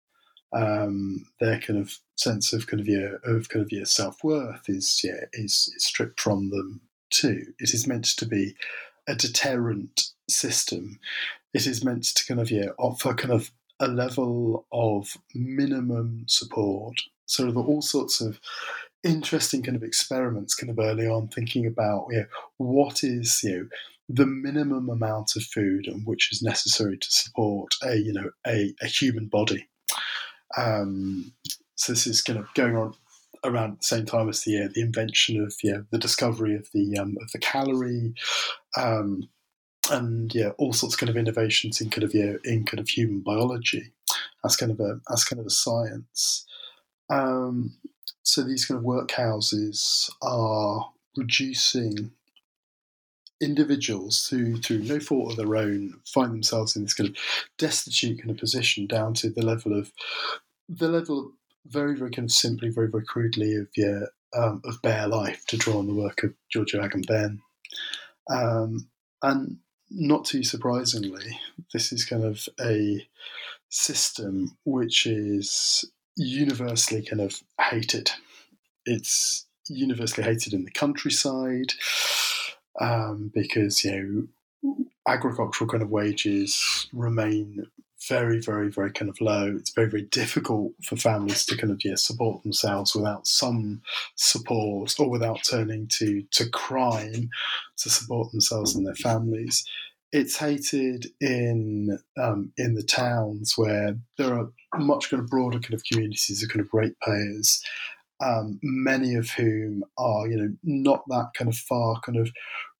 Um, their kind of sense of kind of yeah of kind of yeah self worth is yeah is, is stripped from them too. It is meant to be a deterrent system. It is meant to kind of yeah offer kind of a level of minimum support. So there are all sorts of interesting kind of experiments kind of early on thinking about you know, what is you know the minimum amount of food and which is necessary to support a you know a, a human body. Um, so this is kind of going on around the same time as the uh, the invention of yeah the discovery of the um, of the calorie. Um, and yeah all sorts of kind of innovations in kind of yeah in kind of human biology. As kind of a as kind of a science. Um, so these kind of workhouses are reducing individuals who, through no fault of their own, find themselves in this kind of destitute kind of position down to the level of the level very, very kind of simply, very, very crudely of yeah, um, of bare life to draw on the work of Giorgio Agamben. Um, and not too surprisingly, this is kind of a system which is universally kind of hated. It's universally hated in the countryside um, because you know agricultural kind of wages remain very, very, very kind of low. It's very, very difficult for families to kind of yeah, support themselves without some support or without turning to to crime to support themselves and their families. It's hated in um, in the towns where there are much kind of broader kind of communities of kind of ratepayers, um, many of whom are you know not that kind of far kind of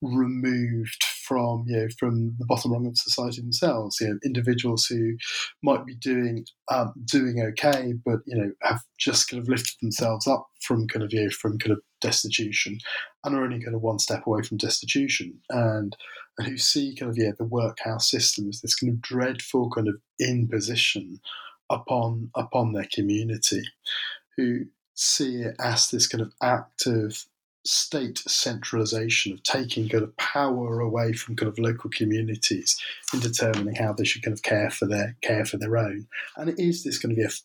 removed from you know from the bottom rung of society themselves. You know, individuals who might be doing um, doing okay, but you know have just kind of lifted themselves up from kind of you know, from kind of destitution, and are only kind of one step away from destitution, and and who see kind of yeah the workhouse system as this kind of dreadful kind of imposition upon upon their community, who see it as this kind of act of state centralization of taking kind of power away from kind of local communities in determining how they should kind of care for their care for their own. And it is this kind of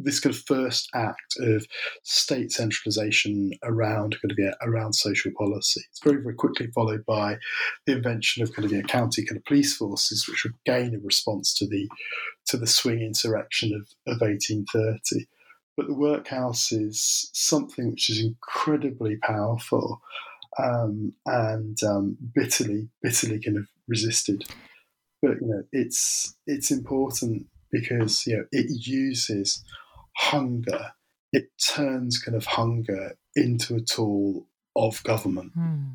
this kind of first act of state centralization around kind of yeah, around social policy. It's very very quickly followed by the invention of kind of yeah, county kind of police forces, which were again a response to the to the swing insurrection of, of 1830 but the workhouse is something which is incredibly powerful um, and um, bitterly, bitterly kind of resisted. But you know, it's it's important because you know it uses hunger. It turns kind of hunger into a tool of government. Mm.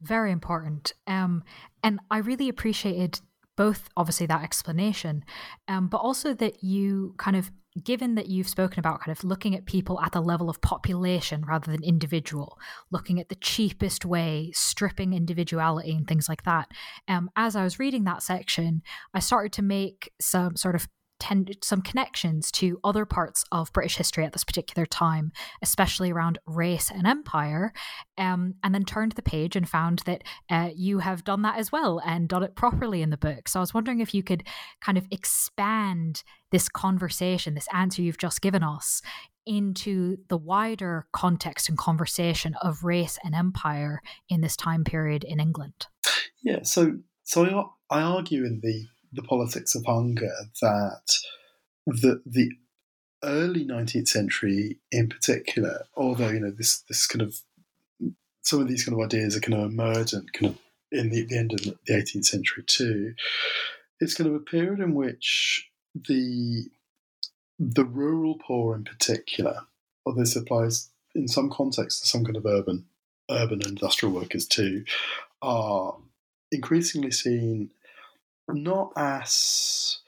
Very important. Um, and I really appreciated both obviously that explanation, um, but also that you kind of given that you've spoken about kind of looking at people at the level of population rather than individual, looking at the cheapest way, stripping individuality and things like that. Um, as I was reading that section, I started to make some sort of tend some connections to other parts of British history at this particular time, especially around race and empire, um, and then turned the page and found that uh, you have done that as well and done it properly in the book. So I was wondering if you could kind of expand this conversation, this answer you've just given us, into the wider context and conversation of race and empire in this time period in England. Yeah, so so I, I argue in the the politics of hunger that the the early 19th century in particular, although you know this this kind of some of these kind of ideas are kind of emergent kind of in the, the end of the 18th century too, it's kind of a period in which the the rural poor in particular, although this applies in some contexts to some kind of urban urban industrial workers too, are increasingly seen not as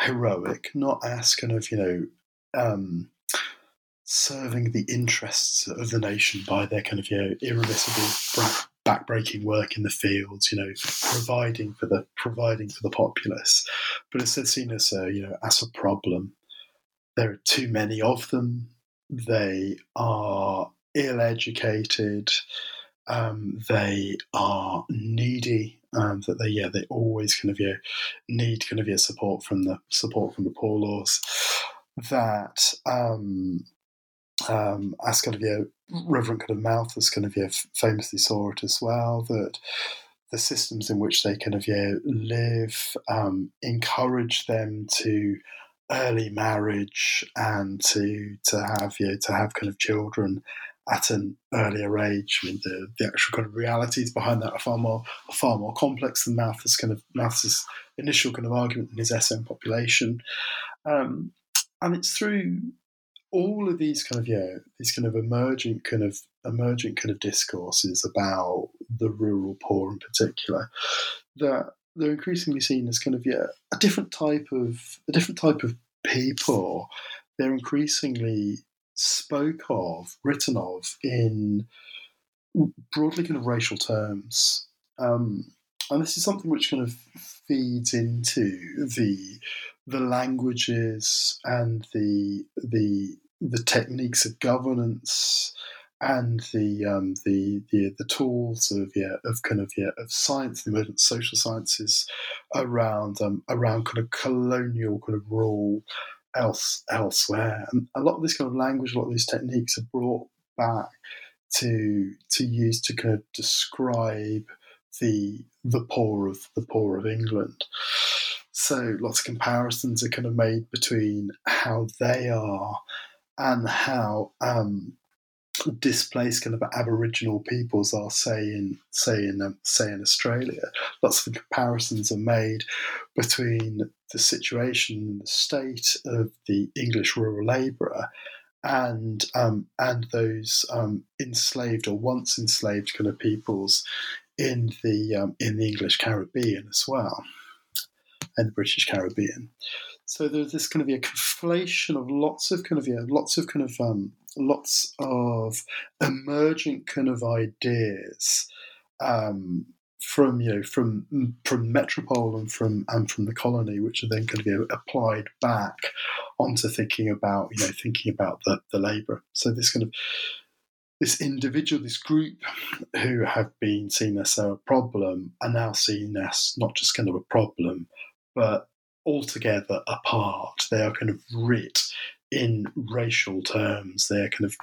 heroic, not as kind of, you know, um, serving the interests of the nation by their kind of, you know, irremissibly backbreaking work in the fields, you know, providing for the providing for the populace, but instead seen as a, you know, as a problem. There are too many of them. They are ill-educated. Um, they are needy. Um, that they yeah they always kind of yeah need kind of yeah support from the support from the poor laws. That um, um, as kind of yeah Reverend kind of mouth Malthus kind of yeah famously saw it as well that the systems in which they kind of yeah live um, encourage them to early marriage and to to have yeah to have kind of children at an earlier age. I mean, the, the actual kind of realities behind that are far more are far more complex than Malthus kind of Malthus' initial kind of argument in his essay on population. Um, and it's through all of these kind of yeah these kind of emergent kind of emergent kind of discourses about the rural poor in particular that they're increasingly seen as kind of yeah a different type of a different type of people. They're increasingly spoke of, written of in broadly kind of racial terms. Um, and this is something which kind of feeds into the the languages and the the the techniques of governance and the um, the, the the tools of yeah of kind of yeah of science, the emergent social sciences around um, around kind of colonial kind of rule else elsewhere. And a lot of this kind of language, a lot of these techniques are brought back to to use to kind of describe the the poor of the poor of England. So lots of comparisons are kind of made between how they are and how um, displaced kind of Aboriginal peoples are, say in say in um, say in Australia. Lots of comparisons are made between the situation, the state of the English rural labourer, and um, and those um, enslaved or once enslaved kind of peoples in the um, in the English Caribbean as well, and the British Caribbean. So there's this kind of a conflation of lots of kind of yeah, lots of kind of um, lots of emergent kind of ideas um, from you know from from metropole and from and from the colony, which are then going to be applied back onto thinking about you know thinking about the the labour. So this kind of this individual, this group who have been seen as a problem are now seen as not just kind of a problem, but altogether apart. They are kind of writ in racial terms. They're kind of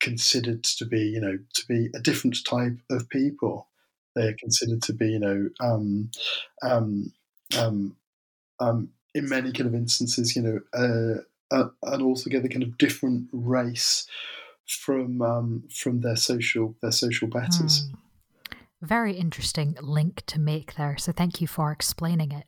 considered to be, you know, to be a different type of people. They're considered to be, you know, um, um, um, um in many kind of instances, you know, uh, uh, an altogether kind of different race from um, from their social their social betters. Mm. Very interesting link to make there. So thank you for explaining it.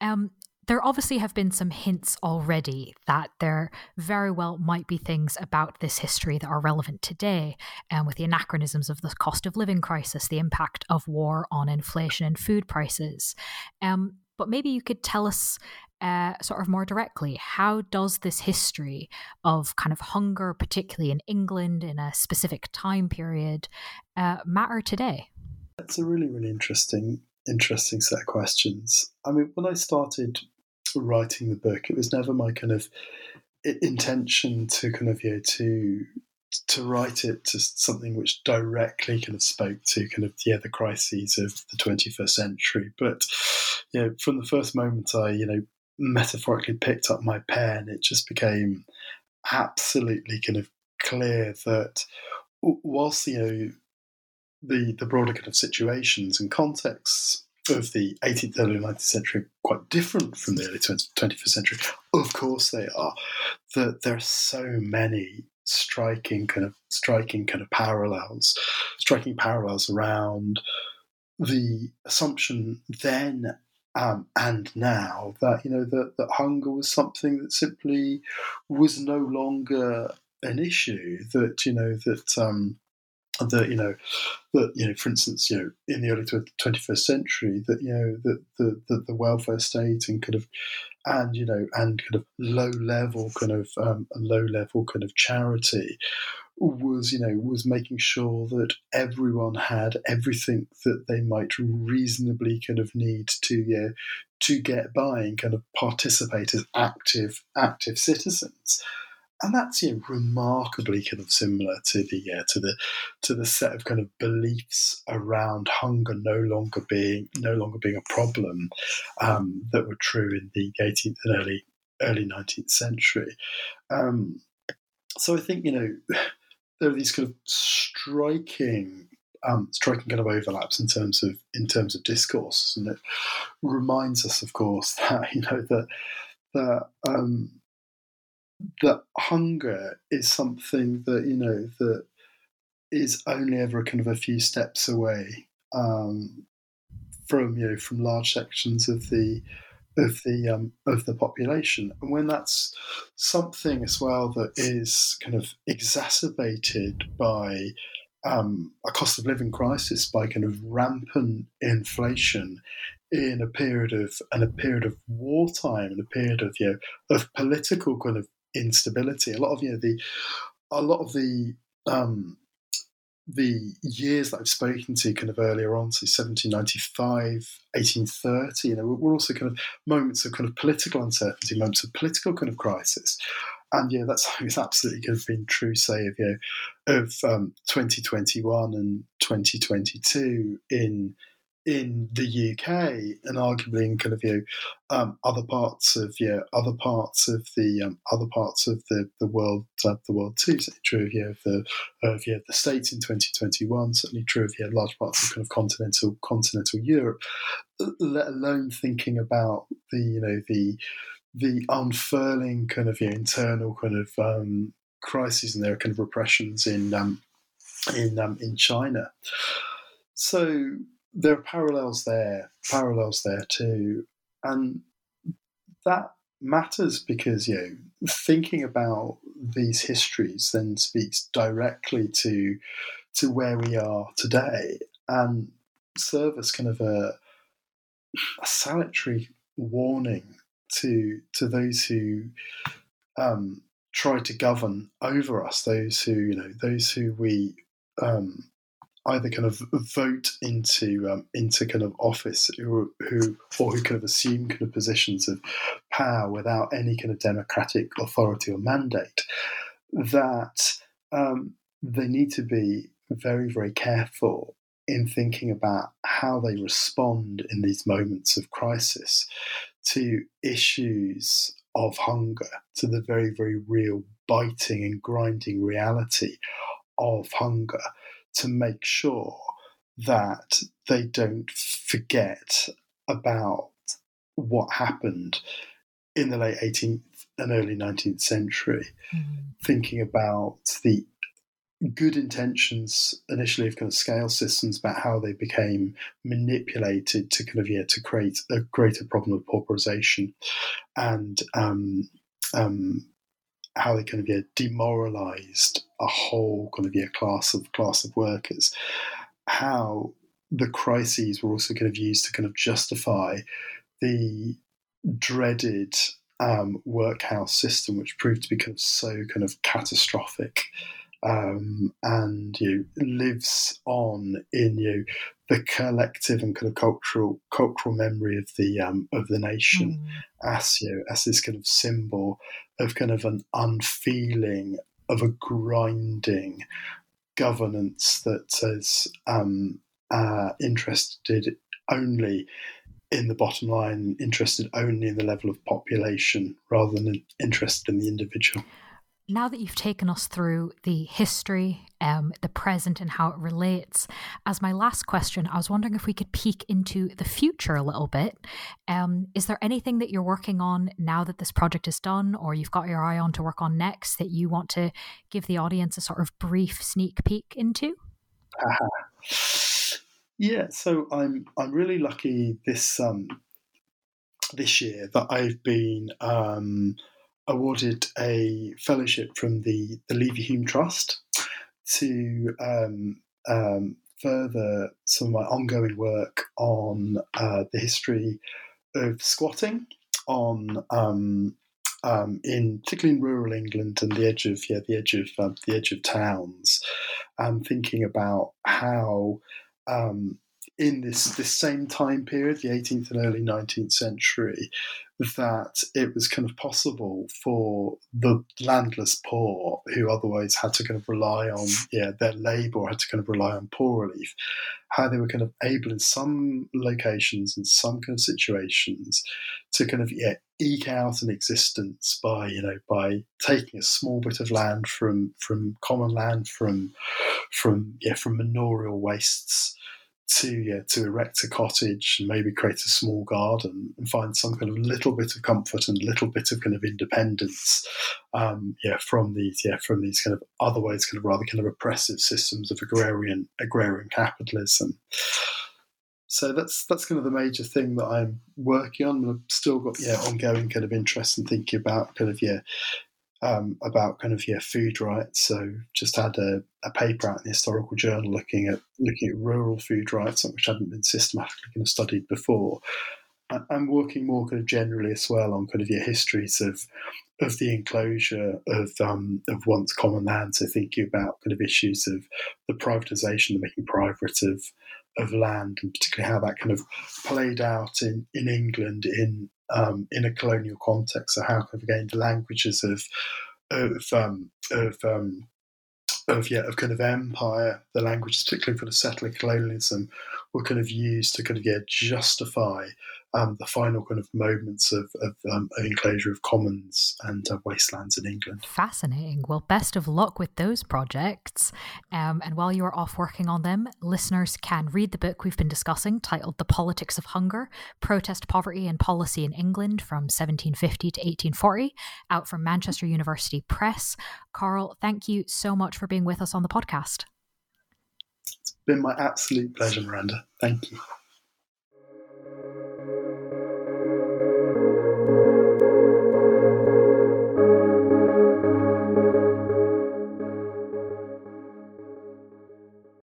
Um, there obviously have been some hints already that there very well might be things about this history that are relevant today, and um, with the anachronisms of the cost of living crisis, the impact of war on inflation and food prices. Um, but maybe you could tell us uh, sort of more directly how does this history of kind of hunger, particularly in England in a specific time period, uh, matter today? That's a really, really interesting, interesting set of questions. I mean, when I started writing the book. It was never my kind of intention to kind of you know, to to write it to something which directly kind of spoke to kind of yeah the crises of the 21st century. But you know, from the first moment I you know metaphorically picked up my pen, it just became absolutely kind of clear that whilst you know the the broader kind of situations and contexts of the 18th, early 19th century quite different from the early 21st century? Of course they are. That there are so many striking kind of striking kind of parallels, striking parallels around the assumption then um, and now that you know that, that hunger was something that simply was no longer an issue. That you know that um, that you know that you know for instance you know in the early 21st century that you know that the, the, the welfare state and kind of and you know and kind of low level kind of um, low level kind of charity was you know was making sure that everyone had everything that they might reasonably kind of need to you know, to get by and kind of participate as active active citizens and that's you know, remarkably kind of similar to the uh, to the to the set of kind of beliefs around hunger no longer being no longer being a problem um, that were true in the 18th and early early 19th century. Um, so I think you know there are these kind of striking um, striking kind of overlaps in terms of in terms of discourse, and it reminds us, of course, that you know that that um, that hunger is something that you know that is only ever kind of a few steps away um, from you know from large sections of the of the um, of the population, and when that's something as well that is kind of exacerbated by um, a cost of living crisis, by kind of rampant inflation in a period of and a period of wartime and a period of you know of political kind of instability. A lot of you know the a lot of the um, the years that I've spoken to kind of earlier on, so 1795, 1830, you know, were also kind of moments of kind of political uncertainty, moments of political kind of crisis. And yeah, that's it's absolutely kind of been true, say, of you know, of um, 2021 and 2022 in in the UK and arguably in kind of you know, um, other parts of you know, other parts of the um, other parts of the the world uh, the world too. So true of you know, the of you the states in 2021. Certainly true of you large parts of kind of continental continental Europe. Let alone thinking about the you know the the unfurling kind of you internal kind of um, crises and their kind of repressions in um, in um, in China. So there are parallels there, parallels there too, and that matters because you know thinking about these histories then speaks directly to to where we are today and serve as kind of a, a salutary warning to to those who um, try to govern over us, those who you know, those who we um, either kind of vote into um, into kind of office who, who or who kind of assume kind of positions of power without any kind of democratic authority or mandate that um, they need to be very very careful in thinking about how they respond in these moments of crisis to issues of hunger to the very very real biting and grinding reality of hunger to make sure that they don't forget about what happened in the late 18th and early 19th century, mm-hmm. thinking about the good intentions initially of kind of scale systems about how they became manipulated to kind of yeah to create a greater problem of pauperization and um, um, how they kind of yeah, demoralized a whole kind of yeah, class of class of workers. How the crises were also kind of used to kind of justify the dreaded um, workhouse system, which proved to be kind of so kind of catastrophic um, and you know, lives on in you the collective and kind of cultural cultural memory of the um, of the nation mm. as you know, as this kind of symbol of kind of an unfeeling of a grinding governance that is um, uh, interested only in the bottom line, interested only in the level of population rather than interested in the individual now that you've taken us through the history, um, the present, and how it relates, as my last question, I was wondering if we could peek into the future a little bit. Um, is there anything that you're working on now that this project is done, or you've got your eye on to work on next that you want to give the audience a sort of brief sneak peek into? Uh, yeah, so I'm I'm really lucky this um, this year that I've been. Awarded a fellowship from the, the Leverhulme Trust to um, um, further some of my ongoing work on uh, the history of squatting on um, um, in particularly in rural England and the edge of yeah the edge of um, the edge of towns, and thinking about how um, in this this same time period, the 18th and early 19th century, that it was kind of possible for the landless poor who otherwise had to kind of rely on yeah their labour had to kind of rely on poor relief how they were kind of able in some locations in some kind of situations to kind of yeah eke out an existence by you know by taking a small bit of land from from common land from from yeah from manorial wastes to yeah to erect a cottage and maybe create a small garden and find some kind of little bit of comfort and little bit of kind of independence um, yeah from these yeah from these kind of otherwise kind of rather kind of oppressive systems of agrarian agrarian capitalism so that's that's kind of the major thing that I'm working on. I've still got yeah ongoing kind of interest in thinking about kind of yeah um, about kind of yeah food rights. So just had a, a, paper out in the historical journal looking at looking at rural food rights, which hadn't been systematically kind of studied before. I'm working more kind of generally as well on kind of your histories of of the enclosure of um, of once common land. So thinking about kind of issues of the privatisation, the making private of of land, and particularly how that kind of played out in in England in um, in a colonial context. So how of again the languages of of um, of um, of yeah of kind of empire, the languages particularly for the settler colonialism, were kind of used to kind of yeah justify um, the final kind of moments of, of um, enclosure of commons and uh, wastelands in England. Fascinating. Well, best of luck with those projects. Um, and while you're off working on them, listeners can read the book we've been discussing titled The Politics of Hunger Protest, Poverty and Policy in England from 1750 to 1840, out from Manchester University Press. Carl, thank you so much for being with us on the podcast. It's been my absolute pleasure, Miranda. Thank you.